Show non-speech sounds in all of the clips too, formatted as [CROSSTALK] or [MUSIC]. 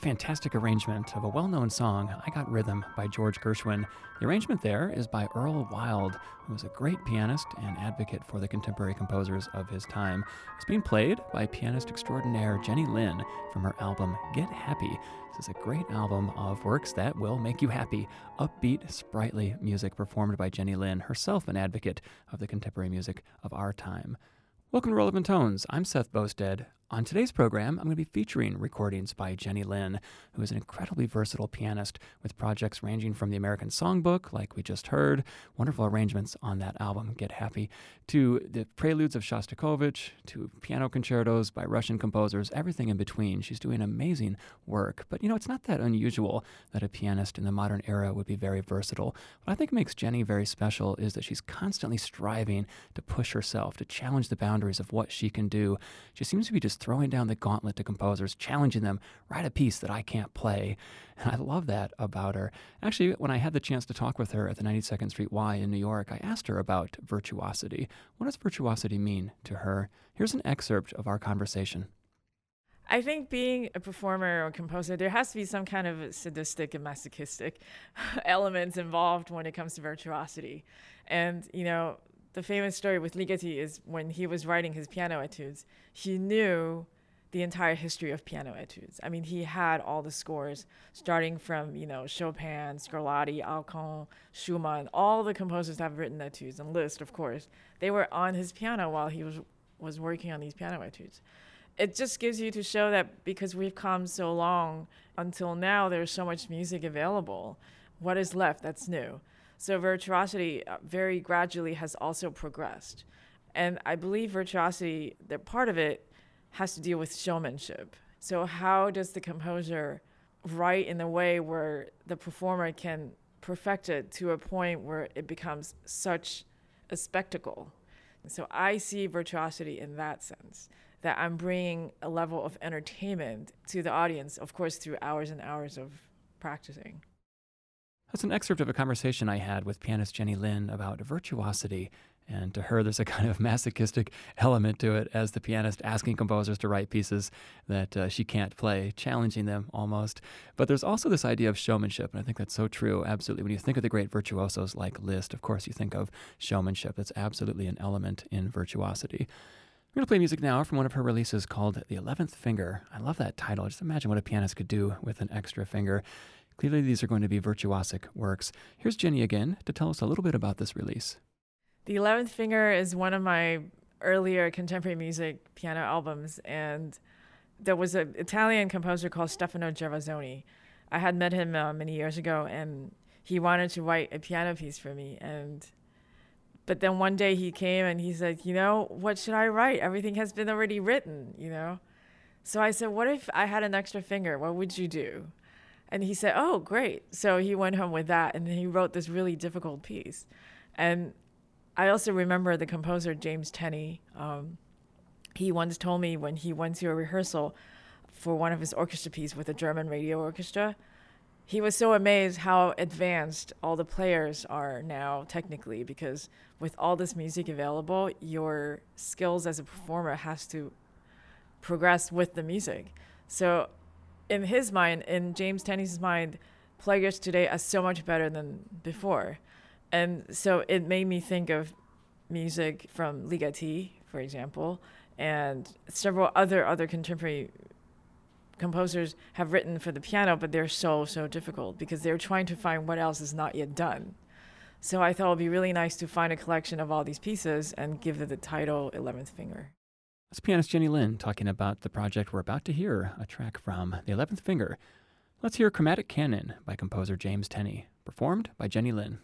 Fantastic arrangement of a well known song, I Got Rhythm by George Gershwin. The arrangement there is by Earl Wild, who was a great pianist and advocate for the contemporary composers of his time. It's being played by pianist extraordinaire Jenny Lin from her album Get Happy. This is a great album of works that will make you happy. Upbeat, sprightly music performed by Jenny Lin, herself an advocate of the contemporary music of our time. Welcome to Relevant Tones. I'm Seth Boustead. On today's program, I'm going to be featuring recordings by Jenny Lin, who is an incredibly versatile pianist with projects ranging from the American Songbook, like we just heard, wonderful arrangements on that album, Get Happy, to the preludes of Shostakovich, to piano concertos by Russian composers, everything in between. She's doing amazing work. But you know, it's not that unusual that a pianist in the modern era would be very versatile. What I think makes Jenny very special is that she's constantly striving to push herself, to challenge the boundaries of what she can do. She seems to be just throwing down the gauntlet to composers, challenging them, write a piece that I can't play. And I love that about her. Actually, when I had the chance to talk with her at the 92nd Street Y in New York, I asked her about virtuosity. What does virtuosity mean to her? Here's an excerpt of our conversation. I think being a performer or composer, there has to be some kind of sadistic and masochistic [LAUGHS] elements involved when it comes to virtuosity. And, you know, the famous story with Ligeti is when he was writing his piano etudes, he knew the entire history of piano etudes. I mean, he had all the scores starting from, you know, Chopin, Scarlatti, Alkan, Schumann, all the composers that have written etudes and Liszt, of course. They were on his piano while he was was working on these piano etudes. It just gives you to show that because we've come so long until now there's so much music available. What is left that's new? So virtuosity uh, very gradually has also progressed. And I believe virtuosity, that part of it has to deal with showmanship. So how does the composer write in a way where the performer can perfect it to a point where it becomes such a spectacle? So I see virtuosity in that sense that I'm bringing a level of entertainment to the audience, of course, through hours and hours of practicing. That's an excerpt of a conversation I had with pianist Jenny Lin about virtuosity. And to her, there's a [LAUGHS] kind of masochistic element to it as the pianist asking composers to write pieces that uh, she can't play, challenging them almost. But there's also this idea of showmanship, and I think that's so true, absolutely. When you think of the great virtuosos like Liszt, of course, you think of showmanship. That's absolutely an element in virtuosity. We're going to play music now from one of her releases called The Eleventh Finger. I love that title. Just imagine what a pianist could do with an extra finger. Clearly, these are going to be virtuosic works. Here's Jenny again to tell us a little bit about this release. The Eleventh Finger is one of my earlier contemporary music piano albums, and there was an Italian composer called Stefano Gervasoni. I had met him uh, many years ago, and he wanted to write a piano piece for me. And but then one day he came and he said, "You know, what should I write? Everything has been already written, you know." So I said, "What if I had an extra finger? What would you do?" And he said, Oh, great. So he went home with that and he wrote this really difficult piece. And I also remember the composer, James Tenney. Um, he once told me when he went to a rehearsal for one of his orchestra pieces with a German radio orchestra, he was so amazed how advanced all the players are now technically because with all this music available, your skills as a performer has to progress with the music. So in his mind, in James Tenney's mind, players today are so much better than before. And so it made me think of music from Ligeti, for example, and several other other contemporary composers have written for the piano, but they're so so difficult because they're trying to find what else is not yet done. So I thought it would be really nice to find a collection of all these pieces and give it the title Eleventh Finger. That's pianist Jenny Lin talking about the project we're about to hear, a track from The Eleventh Finger. Let's hear Chromatic Canon by composer James Tenney, performed by Jenny Lin.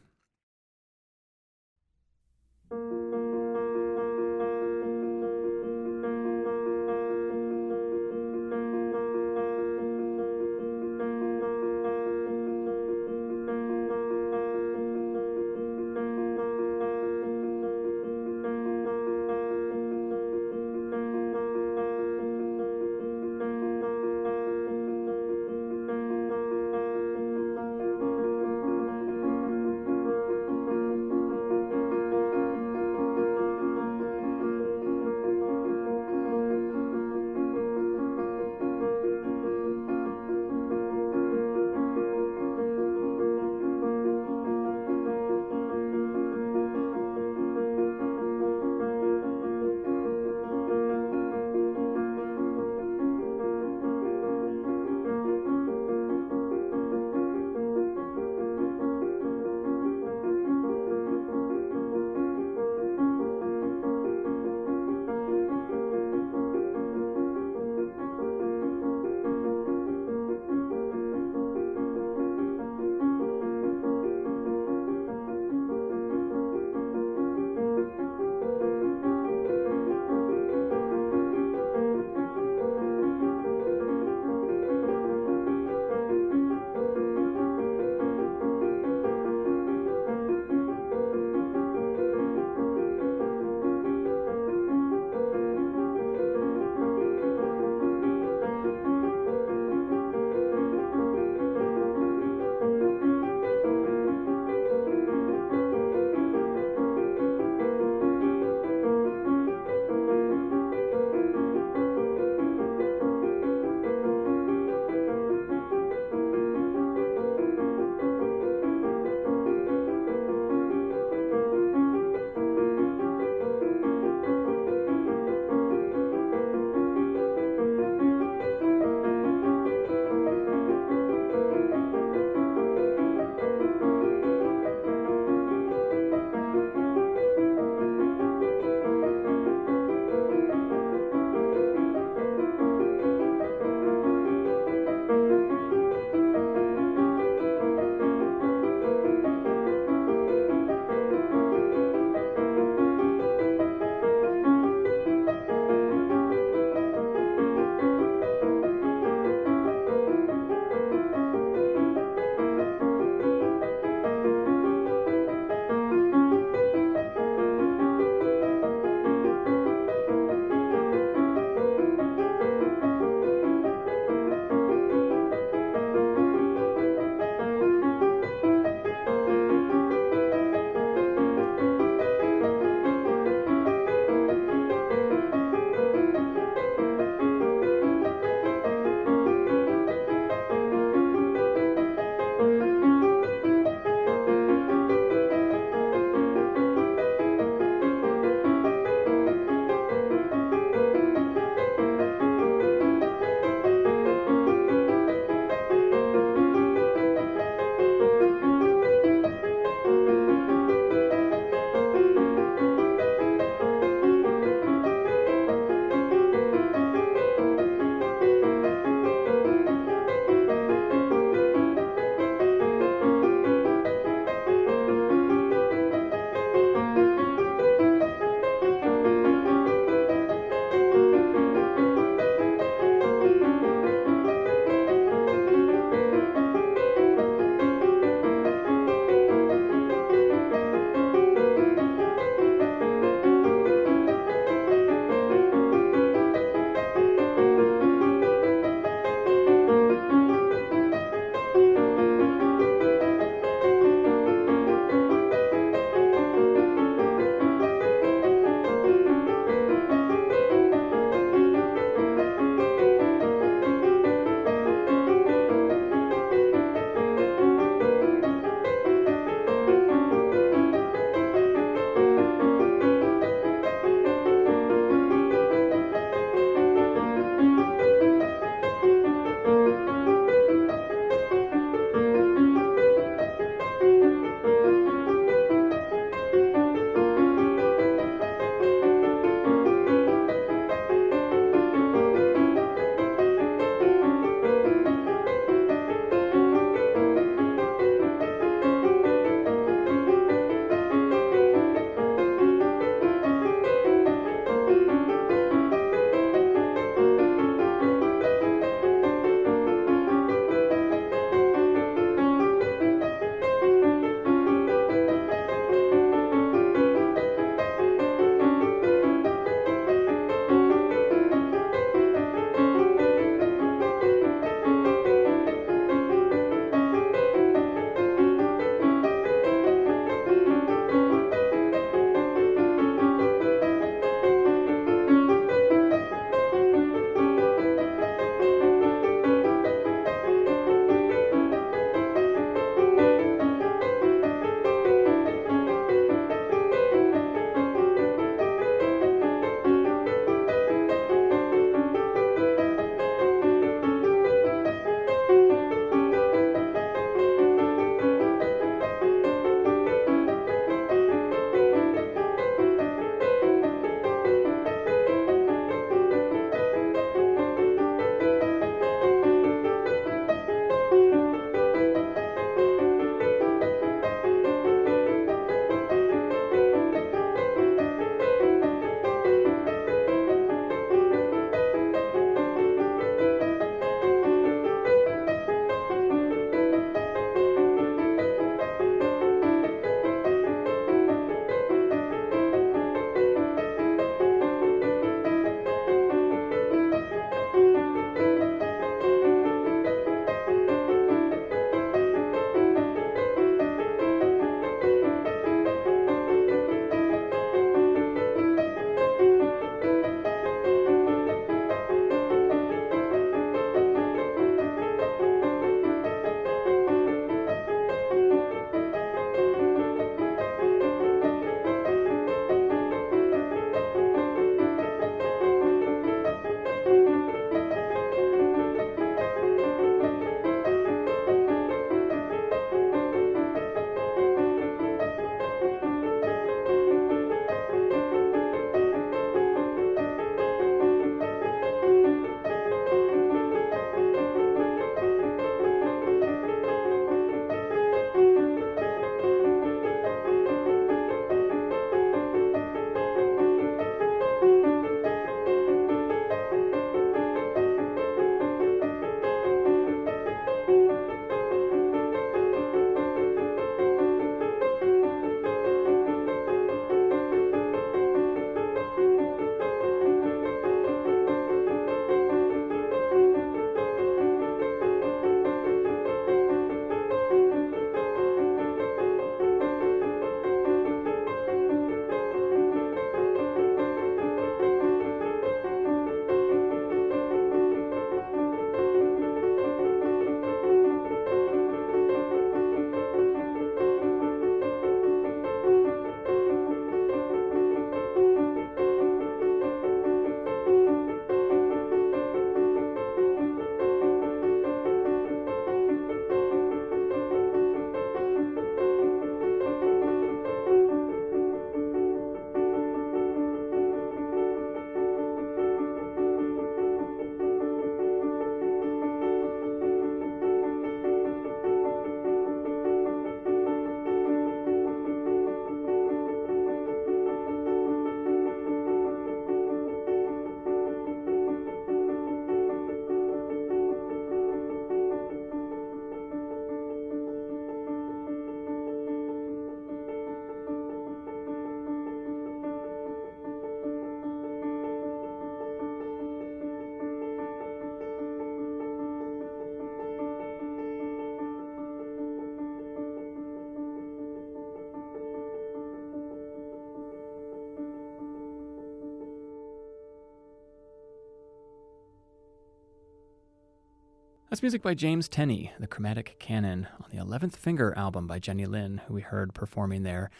That's music by James Tenney, the Chromatic Canon, on the 11th Finger album by Jenny Lin, who we heard performing there.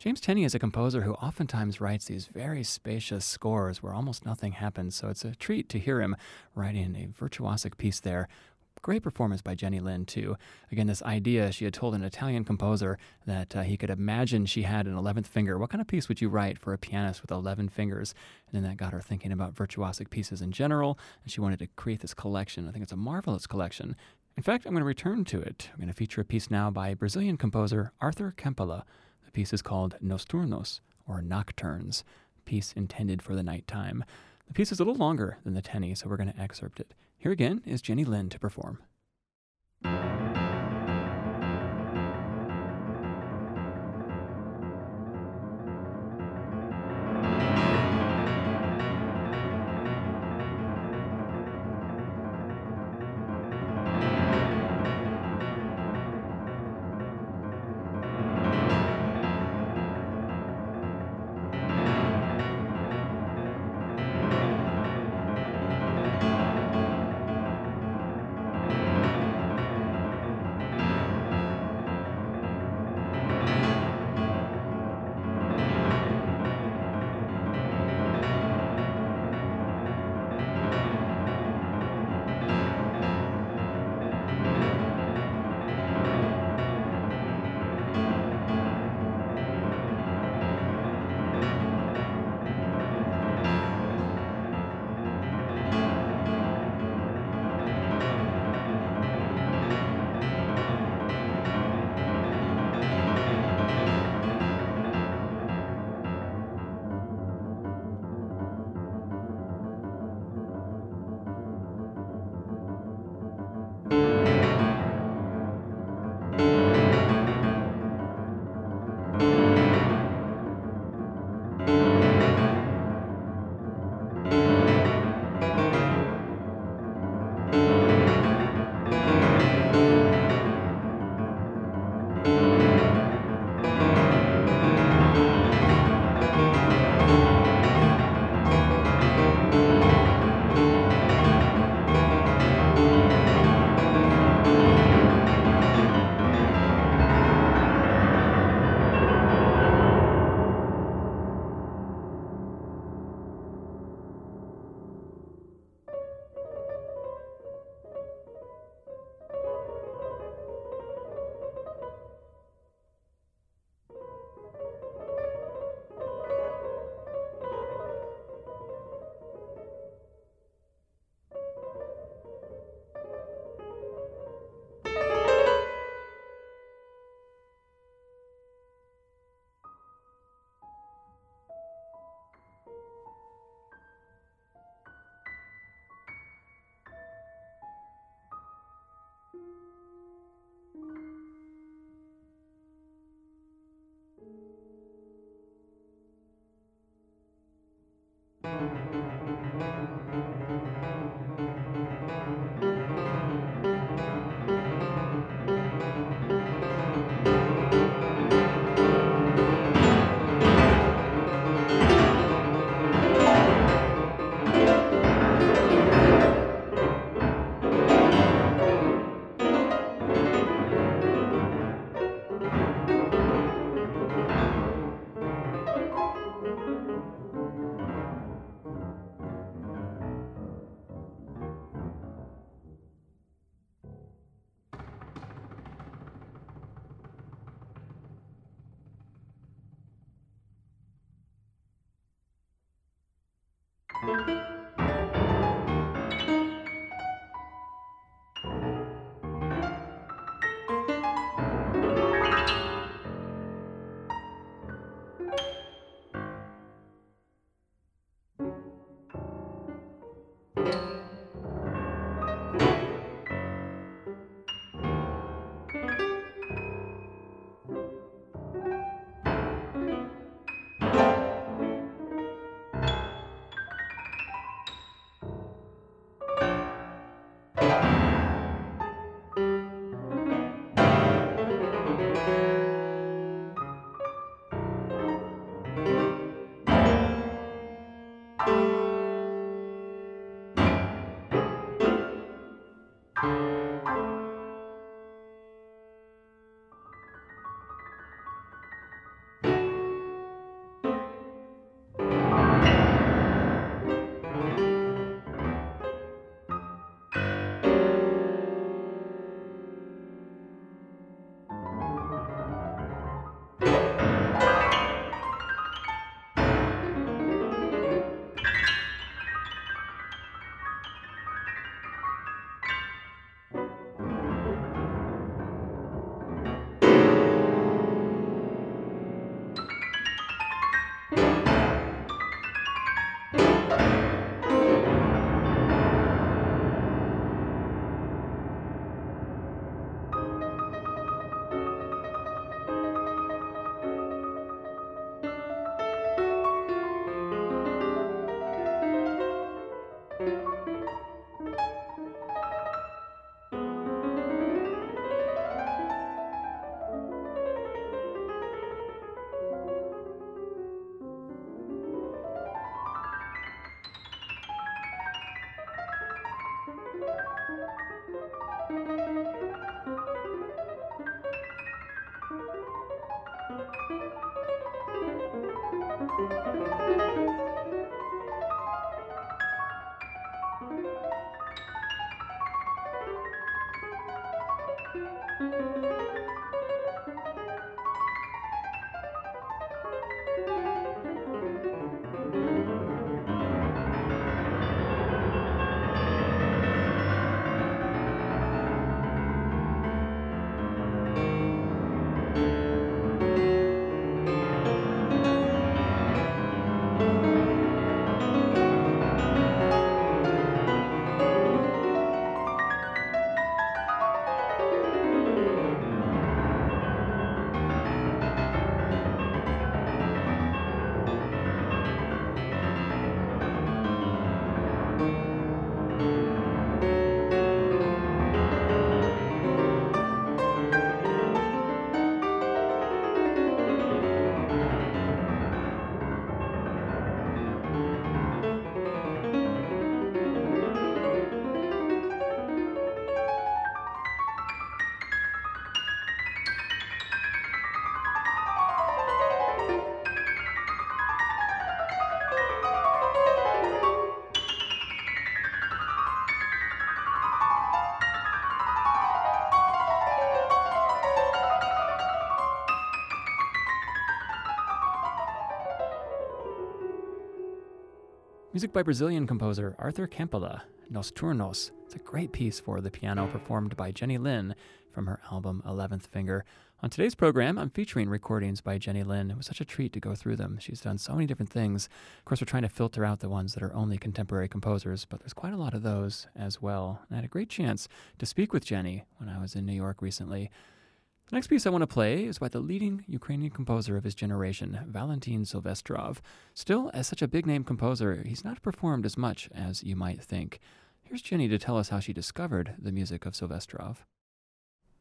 James Tenney is a composer who oftentimes writes these very spacious scores where almost nothing happens, so it's a treat to hear him writing a virtuosic piece there. Great performance by Jenny Lin, too. Again, this idea she had told an Italian composer that uh, he could imagine she had an 11th finger. What kind of piece would you write for a pianist with 11 fingers? And then that got her thinking about virtuosic pieces in general, and she wanted to create this collection. I think it's a marvelous collection. In fact, I'm going to return to it. I'm going to feature a piece now by Brazilian composer Arthur Kampela. The piece is called Nocturnos, or Nocturnes, piece intended for the nighttime. The piece is a little longer than the Tenney, so we're going to excerpt it. Here again is Jenny Lin to perform. Music by Brazilian composer Arthur Kampela, Nocturnos. It's a great piece for the piano performed by Jenny Lin from her album 11th Finger. On today's program, I'm featuring recordings by Jenny Lin. It was such a treat to go through them. She's done so many different things. Of course, we're trying to filter out the ones that are only contemporary composers, but there's quite a lot of those as well. And I had a great chance to speak with Jenny when I was in New York recently. The next piece I want to play is by the leading Ukrainian composer of his generation, Valentin Silvestrov. Still, as such a big name composer, he's not performed as much as you might think. Here's Jenny to tell us how she discovered the music of Silvestrov.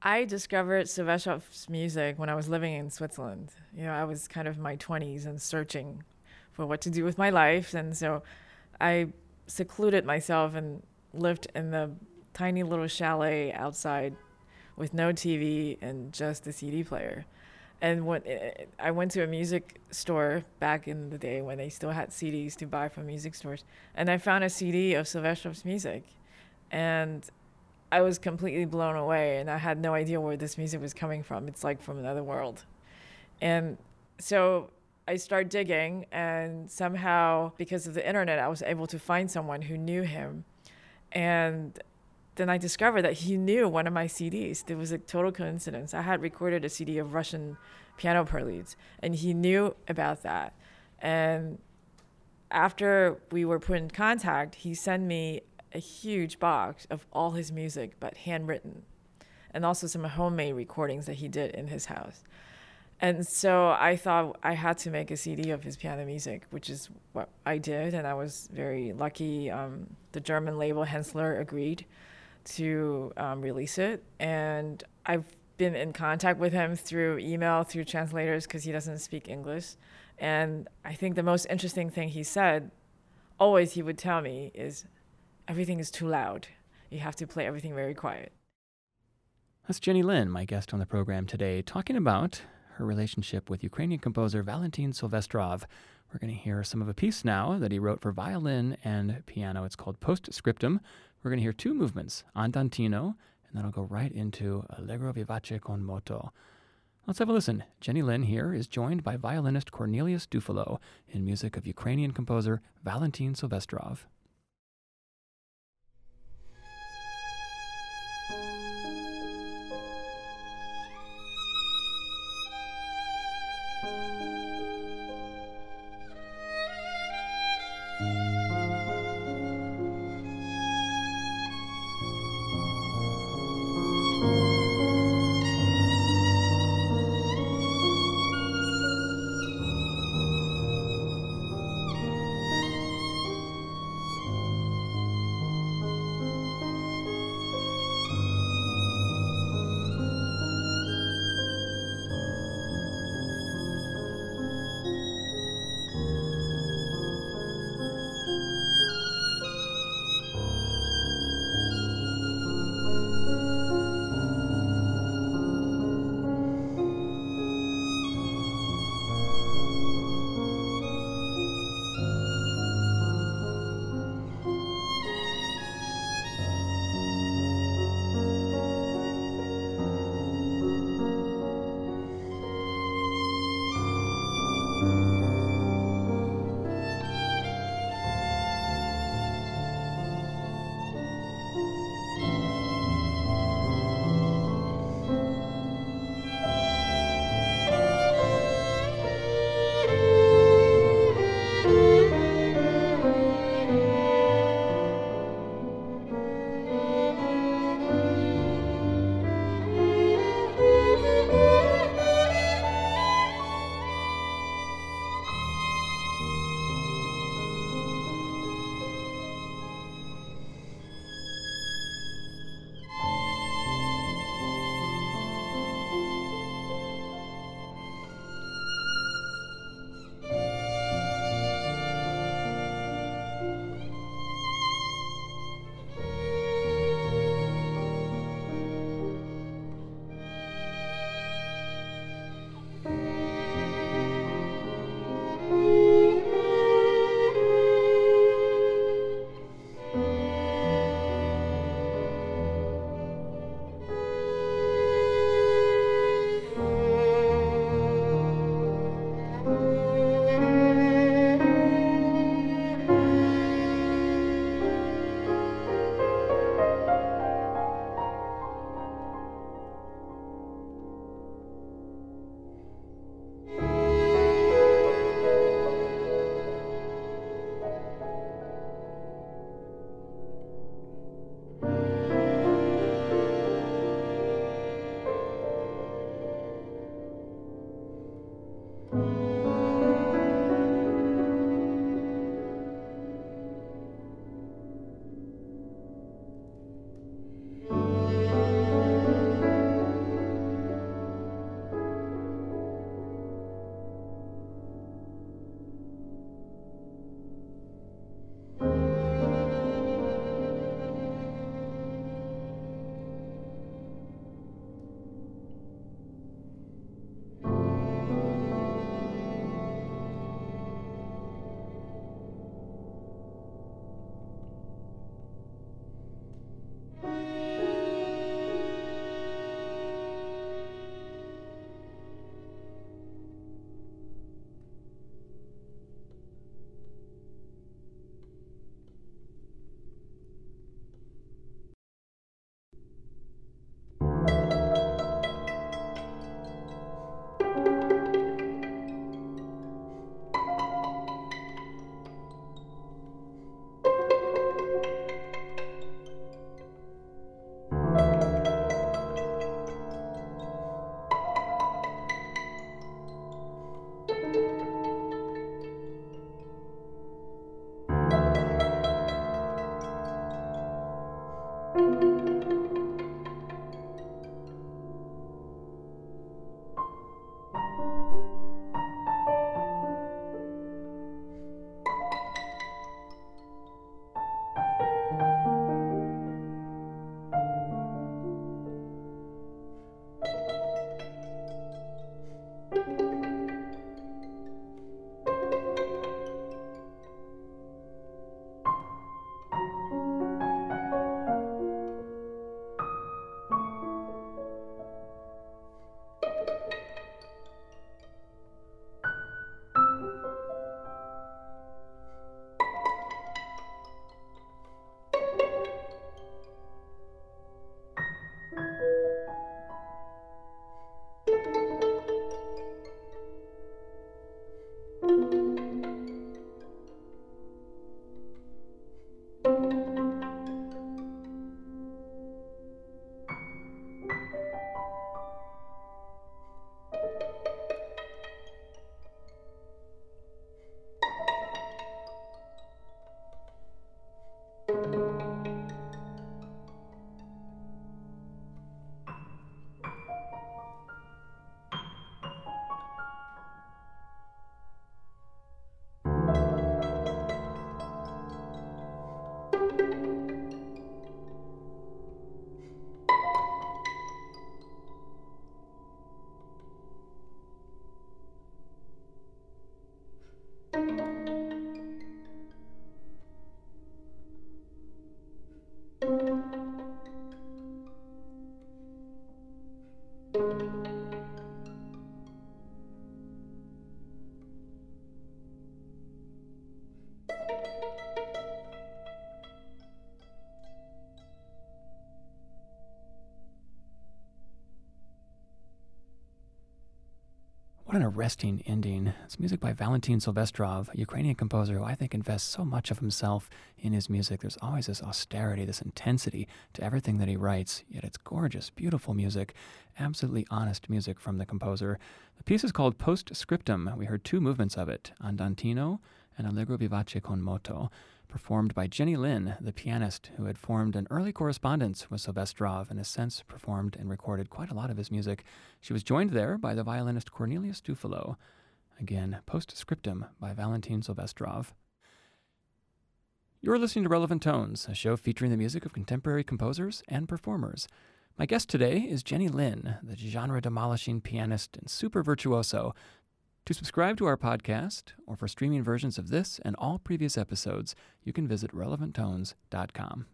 I discovered Silvestrov's music when I was living in Switzerland. You know, I was kind of in my 20s and searching for what to do with my life. And so I secluded myself and lived in the tiny little chalet outside with no TV and just a CD player. And when it, eh, eh, eh, I went to a music store back in the day when they still had CDs to buy from music stores, and I found a CD of Silvestrov's music, and I was completely blown away, and I had no idea where this music was coming from. It's like from another world, and so I started digging, and somehow because of the internet, I was able to find someone who knew him, and then I discovered that he knew one of my CDs. It was a total coincidence. I had recorded a CD of Russian piano preludes, and he knew about that. And after we were put in contact, he sent me a huge box of all his music, but handwritten, and also some homemade recordings that he did in his house. And so I thought I had to make a CD of his piano music, which is what I did, and I was very lucky. Um, the German label Hänssler agreed to um, release it. And I've been in contact with him through email, through translators, because he doesn't speak English. And I think the most interesting thing he said, always he would tell me, is everything is too loud. You have to play everything very quiet. That's Jenny Lin, my guest on the program today, talking about her relationship with Ukrainian composer Valentin Silvestrov. We're going to hear some of a piece now that he wrote for violin and piano. It's called Postscriptum we're going to hear two movements, Andantino, and then I'll go right into Allegro vivace con moto. Let's have a listen. Jenny Lin here is joined by violinist Cornelius Dufallo in music of Ukrainian composer Valentin Silvestrov. What an arresting ending. It's music by Valentin Silvestrov, a Ukrainian composer who I think invests so much of himself in his music. There's always this austerity, this intensity to everything that he writes, yet it's gorgeous, beautiful music, absolutely honest music from the composer. The piece is called Postscriptum. We heard two movements of it, Andantino and Allegro vivace con moto performed by Jenny Lin, the pianist who had formed an early correspondence with Silvestrov and has since performed and recorded quite a lot of his music. She was joined there by the violinist Cornelius Dufallo. Again, Postscriptum by Valentin Silvestrov. You're listening to Relevant Tones, a show featuring the music of contemporary composers and performers. My guest today is Jenny Lin, the genre demolishing pianist and super virtuoso to subscribe to our podcast, or for streaming versions of this and all previous episodes, you can visit relevanttones.com.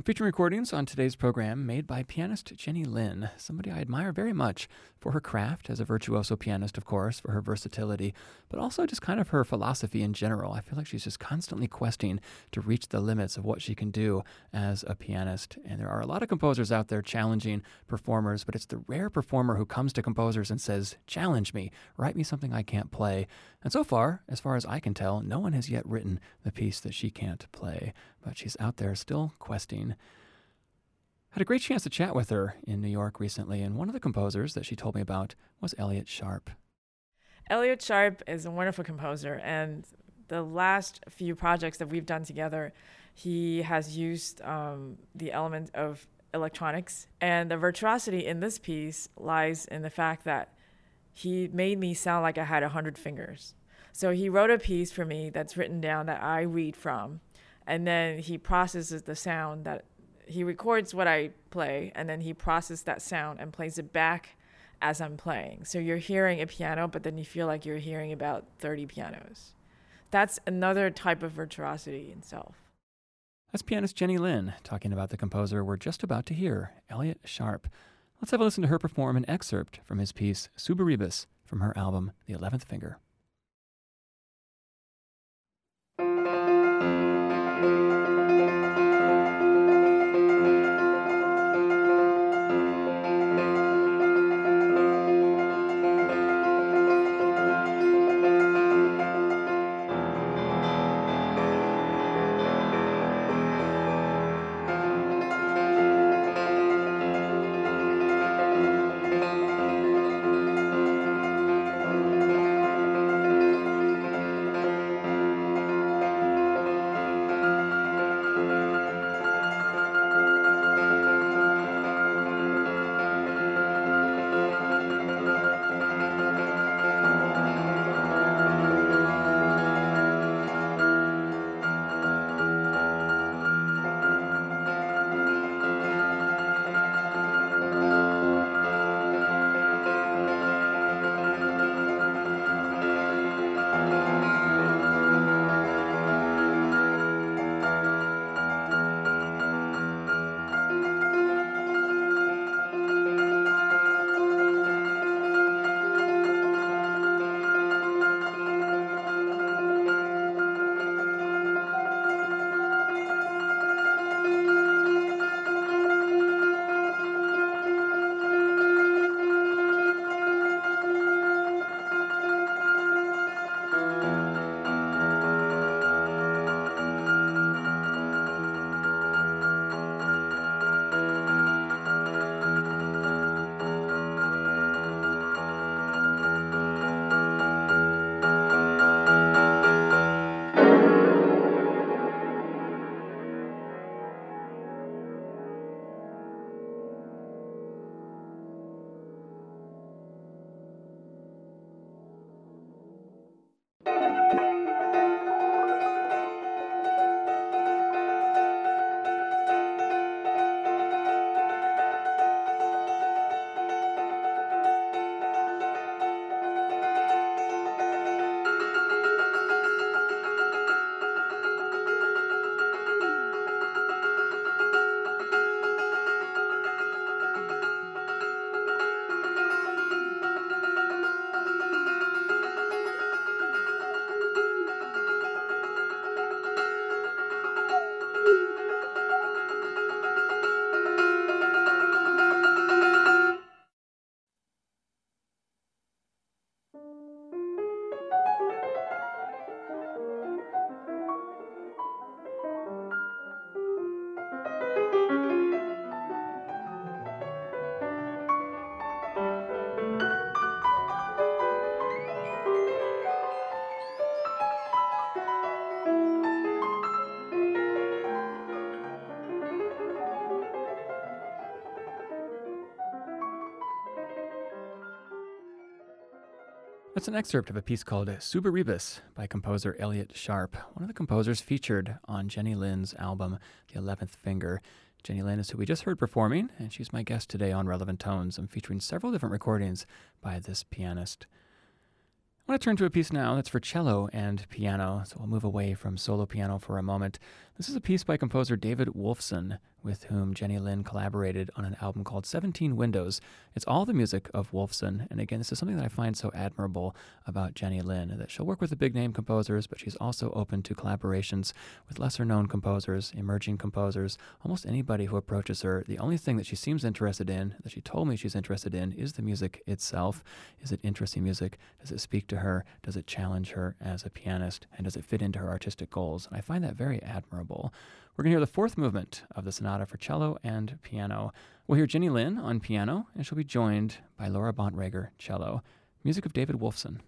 I'm featuring recordings on today's program made by pianist Jenny Lin, somebody I admire very much for her craft as a virtuoso pianist, of course, for her versatility, but also just kind of her philosophy in general. I feel like she's just constantly questing to reach the limits of what she can do as a pianist. And there are a lot of composers out there challenging performers, but it's the rare performer who comes to composers and says, Challenge me, write me something I can't play. And so far, as far as I can tell, no one has yet written the piece that she can't play but she's out there still questing. Had a great chance to chat with her in New York recently, and one of the composers that she told me about was Elliott Sharp. Elliott Sharp is a wonderful composer, and the last few projects that we've done together, he has used um, the element of electronics. And the virtuosity in this piece lies in the fact that he made me sound like I had a hundred fingers. So he wrote a piece for me that's written down that I read from and then he processes the sound that he records what I play, and then he processes that sound and plays it back as I'm playing. So you're hearing a piano, but then you feel like you're hearing about 30 pianos. That's another type of virtuosity in self. That's pianist Jenny Lin talking about the composer we're just about to hear, Elliott Sharp. Let's have a listen to her perform an excerpt from his piece Subaribus from her album The Eleventh Finger. That's an excerpt of a piece called Subaribus by composer Elliott Sharp, one of the composers featured on Jenny Lin's album, The Eleventh Finger. Jenny Lin is who we just heard performing, and she's my guest today on Relevant Tones. I'm featuring several different recordings by this pianist. I want to turn to a piece now that's for cello and piano, so we'll move away from solo piano for a moment. This is a piece by composer David Wolfson, with whom Jenny Lin collaborated on an album called 17 Windows. It's all the music of Wolfson, and again, this is something that I find so admirable about Jenny Lin, that she'll work with the big name composers, but she's also open to collaborations with lesser known composers, emerging composers, almost anybody who approaches her. The only thing that she seems interested in, that she told me she's interested in, is the music itself. Is it interesting music? Does it speak to her? Does it challenge her as a pianist? And does it fit into her artistic goals? And I find that very admirable. We're going to hear the fourth movement of the sonata for cello and piano. We'll hear Jenny Lin on piano, and she'll be joined by Laura Bontrager, cello. Music of David Wolfson.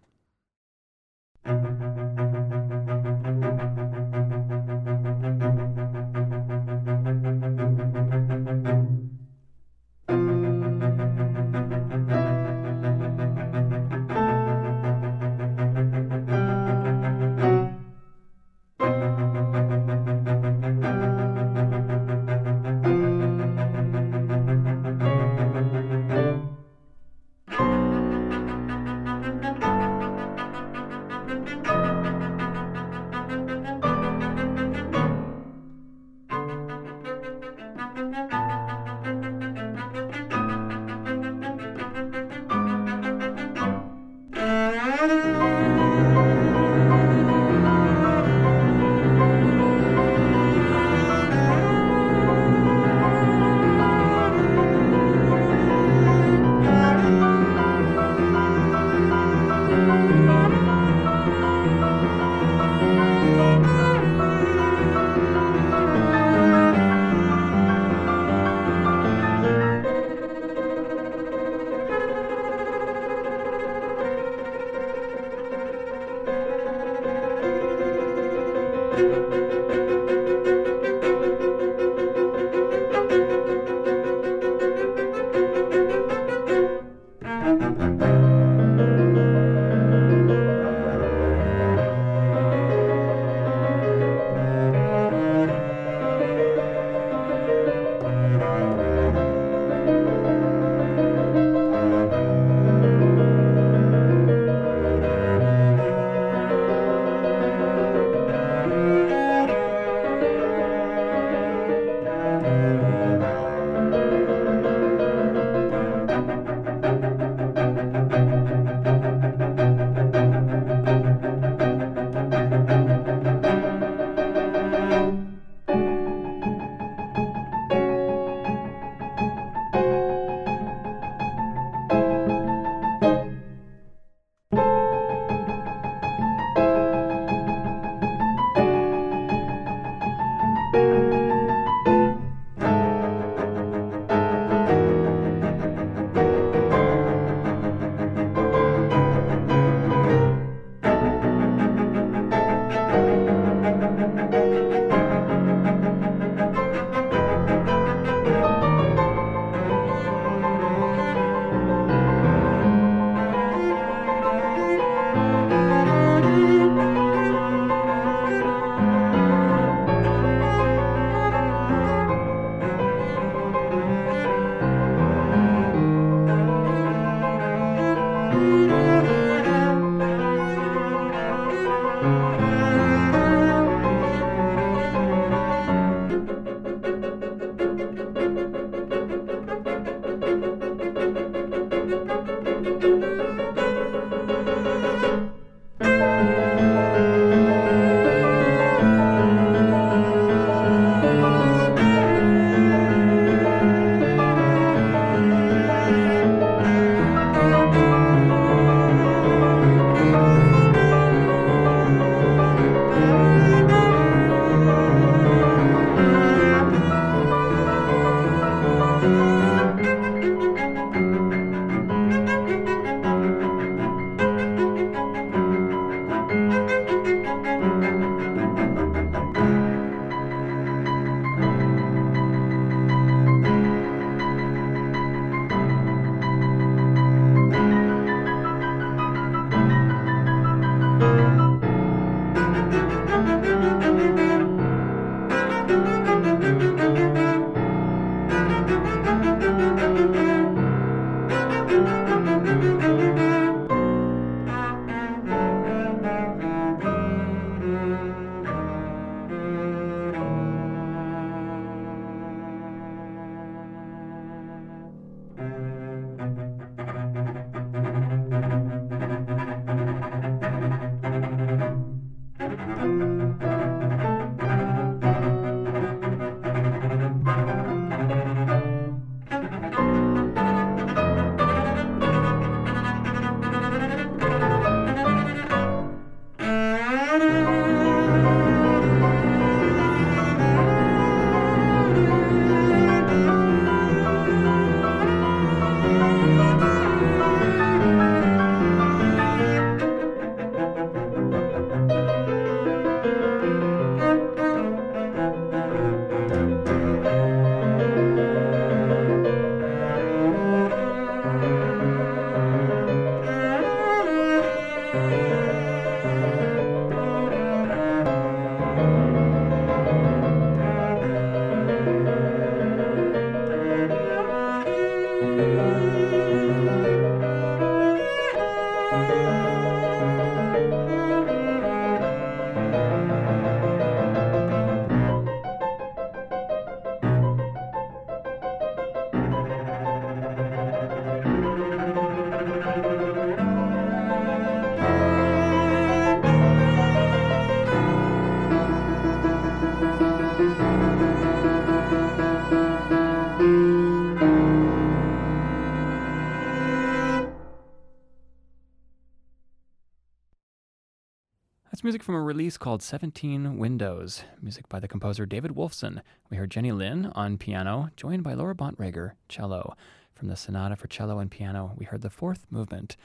From a release called 17 Windows, music by the composer David Wolfson. We heard Jenny Lin on piano, joined by Laura Bontrager, cello. From the Sonata for Cello and Piano, we heard the fourth movement.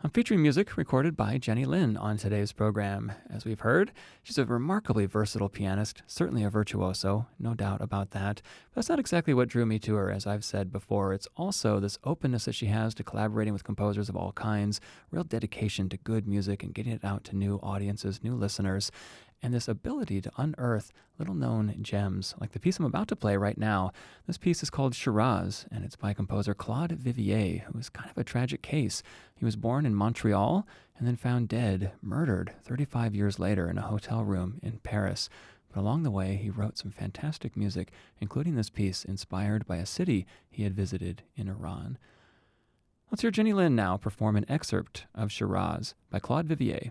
I'm featuring music recorded by Jenny Lin on today's program. As we've heard, she's a remarkably versatile pianist, certainly a virtuoso, no doubt about that. But that's not exactly what drew me to her, as I've said before. It's also this openness that she has to collaborating with composers of all kinds, real dedication to good music and getting it out to new audiences, new listeners and this ability to unearth little known gems, like the piece I'm about to play right now. This piece is called Shiraz, and it's by composer Claude Vivier, who is kind of a tragic case. He was born in Montreal and then found dead, murdered 35 years later in a hotel room in Paris. But along the way, he wrote some fantastic music, including this piece inspired by a city he had visited in Iran. Let's hear Jenny Lin now perform an excerpt of Shiraz by Claude Vivier.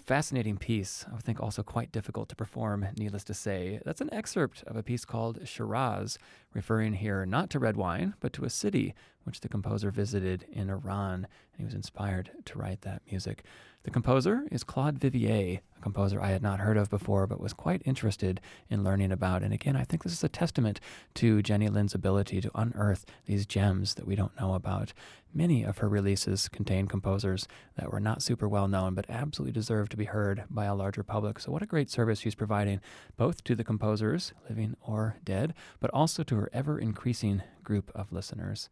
Fascinating piece, I think also quite difficult to perform, needless to say. That's an excerpt of a piece called Shiraz, referring here not to red wine, but to a city which the composer visited in Iran, and he was inspired to write that music. The composer is Claude Vivier, a composer I had not heard of before, but was quite interested in learning about. And again, I think this is a testament to Jenny Lin's ability to unearth these gems that we don't know about. Many of her releases contain composers that were not super well known, but absolutely deserve to be heard by a larger public. So, what a great service she's providing, both to the composers, living or dead, but also to her ever increasing group of listeners.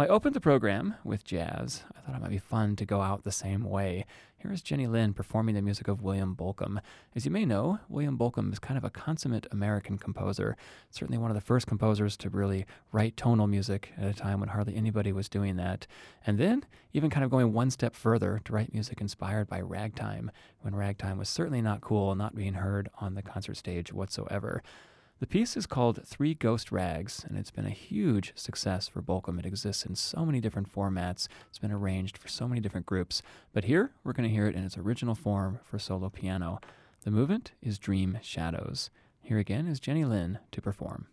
Well, I opened the program with jazz. I thought it might be fun to go out the same way. Here is Jenny Lin performing the music of William Bolcom. As you may know, William Bolcom is kind of a consummate American composer, certainly one of the first composers to really write tonal music at a time when hardly anybody was doing that. And then, even kind of going one step further to write music inspired by ragtime, when ragtime was certainly not cool, and not being heard on the concert stage whatsoever. The piece is called Three Ghost Rags, and it's been a huge success for Bolcom. It exists in so many different formats, it's been arranged for so many different groups. But here, we're going to hear it in its original form for solo piano. The movement is Dream Shadows. Here again is Jenny Lin to perform.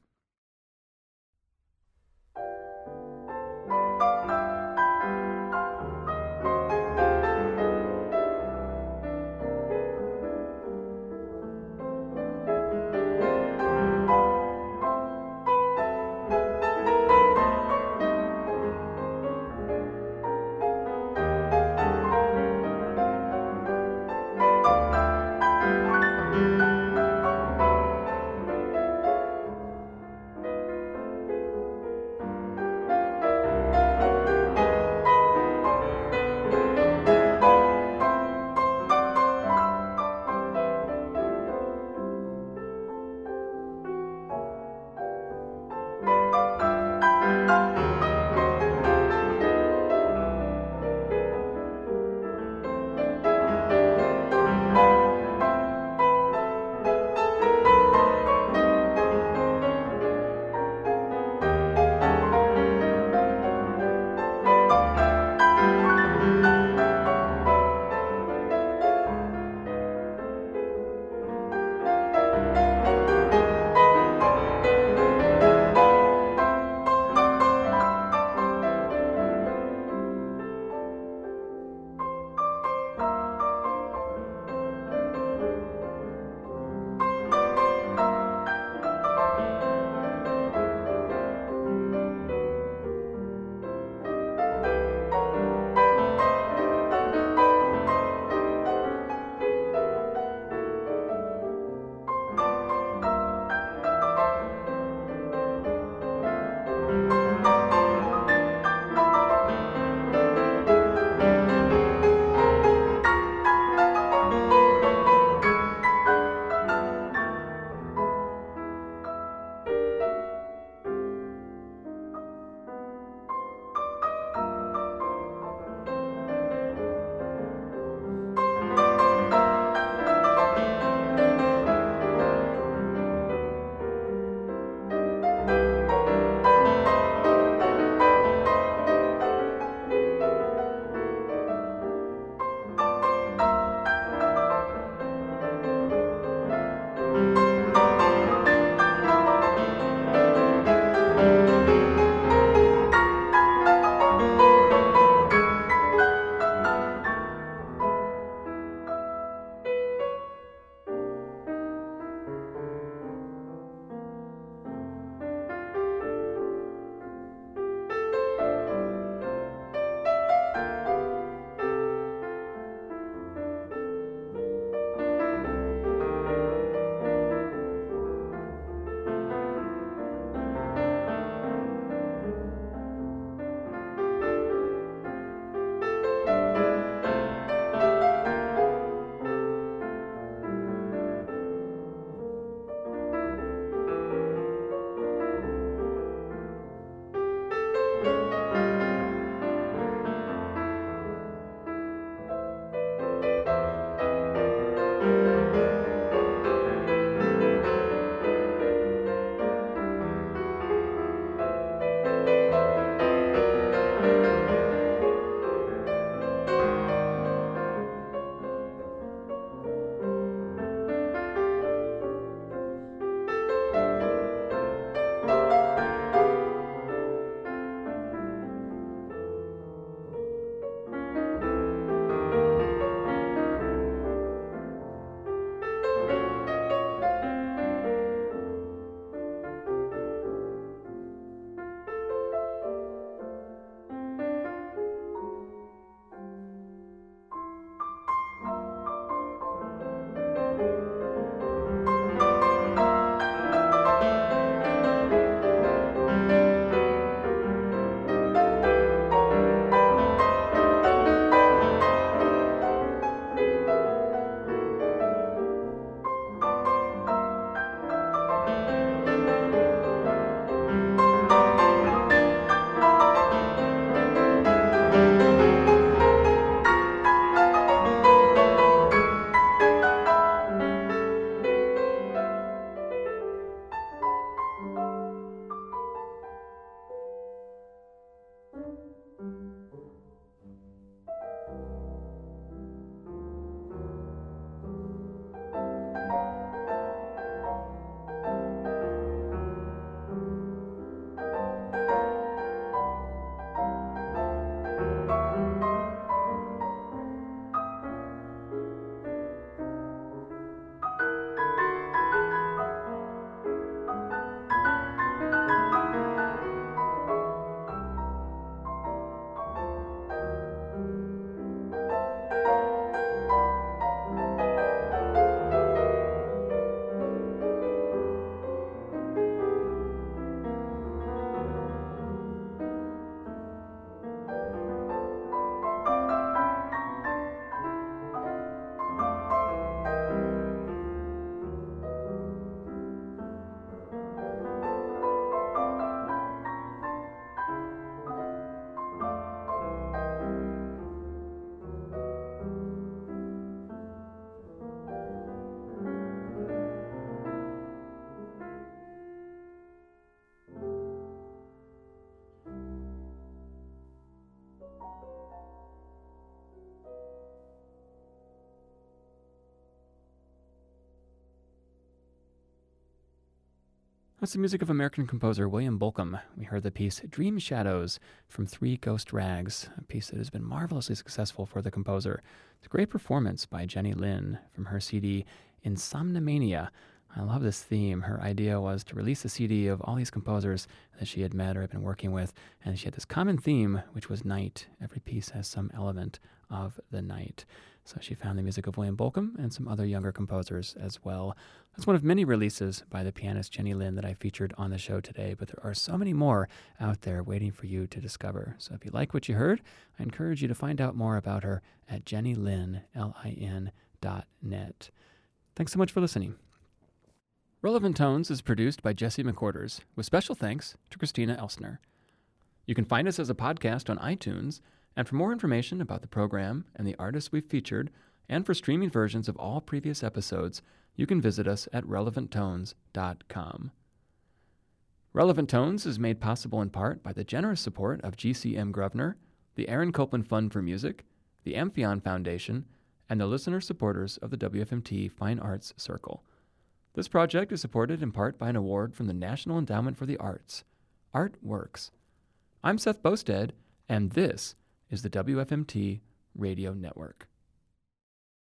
That's the music of American composer William Bolcom. We heard the piece Dream Shadows from Three Ghost Rags, a piece that has been marvelously successful for the composer. It's a great performance by Jenny Lin from her CD Insomnomania. I love this theme. Her idea was to release a CD of all these composers that she had met or had been working with, and she had this common theme, which was night. Every piece has some element of the night. So she found the music of William Bolcom and some other younger composers as well. That's one of many releases by the pianist Jenny Lin that I featured on the show today, but there are so many more out there waiting for you to discover. So if you like what you heard, I encourage you to find out more about her at jennylin, L-I-N, dot net. Thanks so much for listening. Relevant Tones is produced by Jesse McQuarters, with special thanks to Christina Elsner. You can find us as a podcast on iTunes and for more information about the program and the artists we've featured, and for streaming versions of all previous episodes, you can visit us at relevanttones.com. Relevant Tones is made possible in part by the generous support of GCM Grosvenor, the Aaron Copland Fund for Music, the Amphion Foundation, and the listener supporters of the WFMT Fine Arts Circle. This project is supported in part by an award from the National Endowment for the Arts. Art Works. I'm Seth Boustead, and this is the WFMT Radio Network.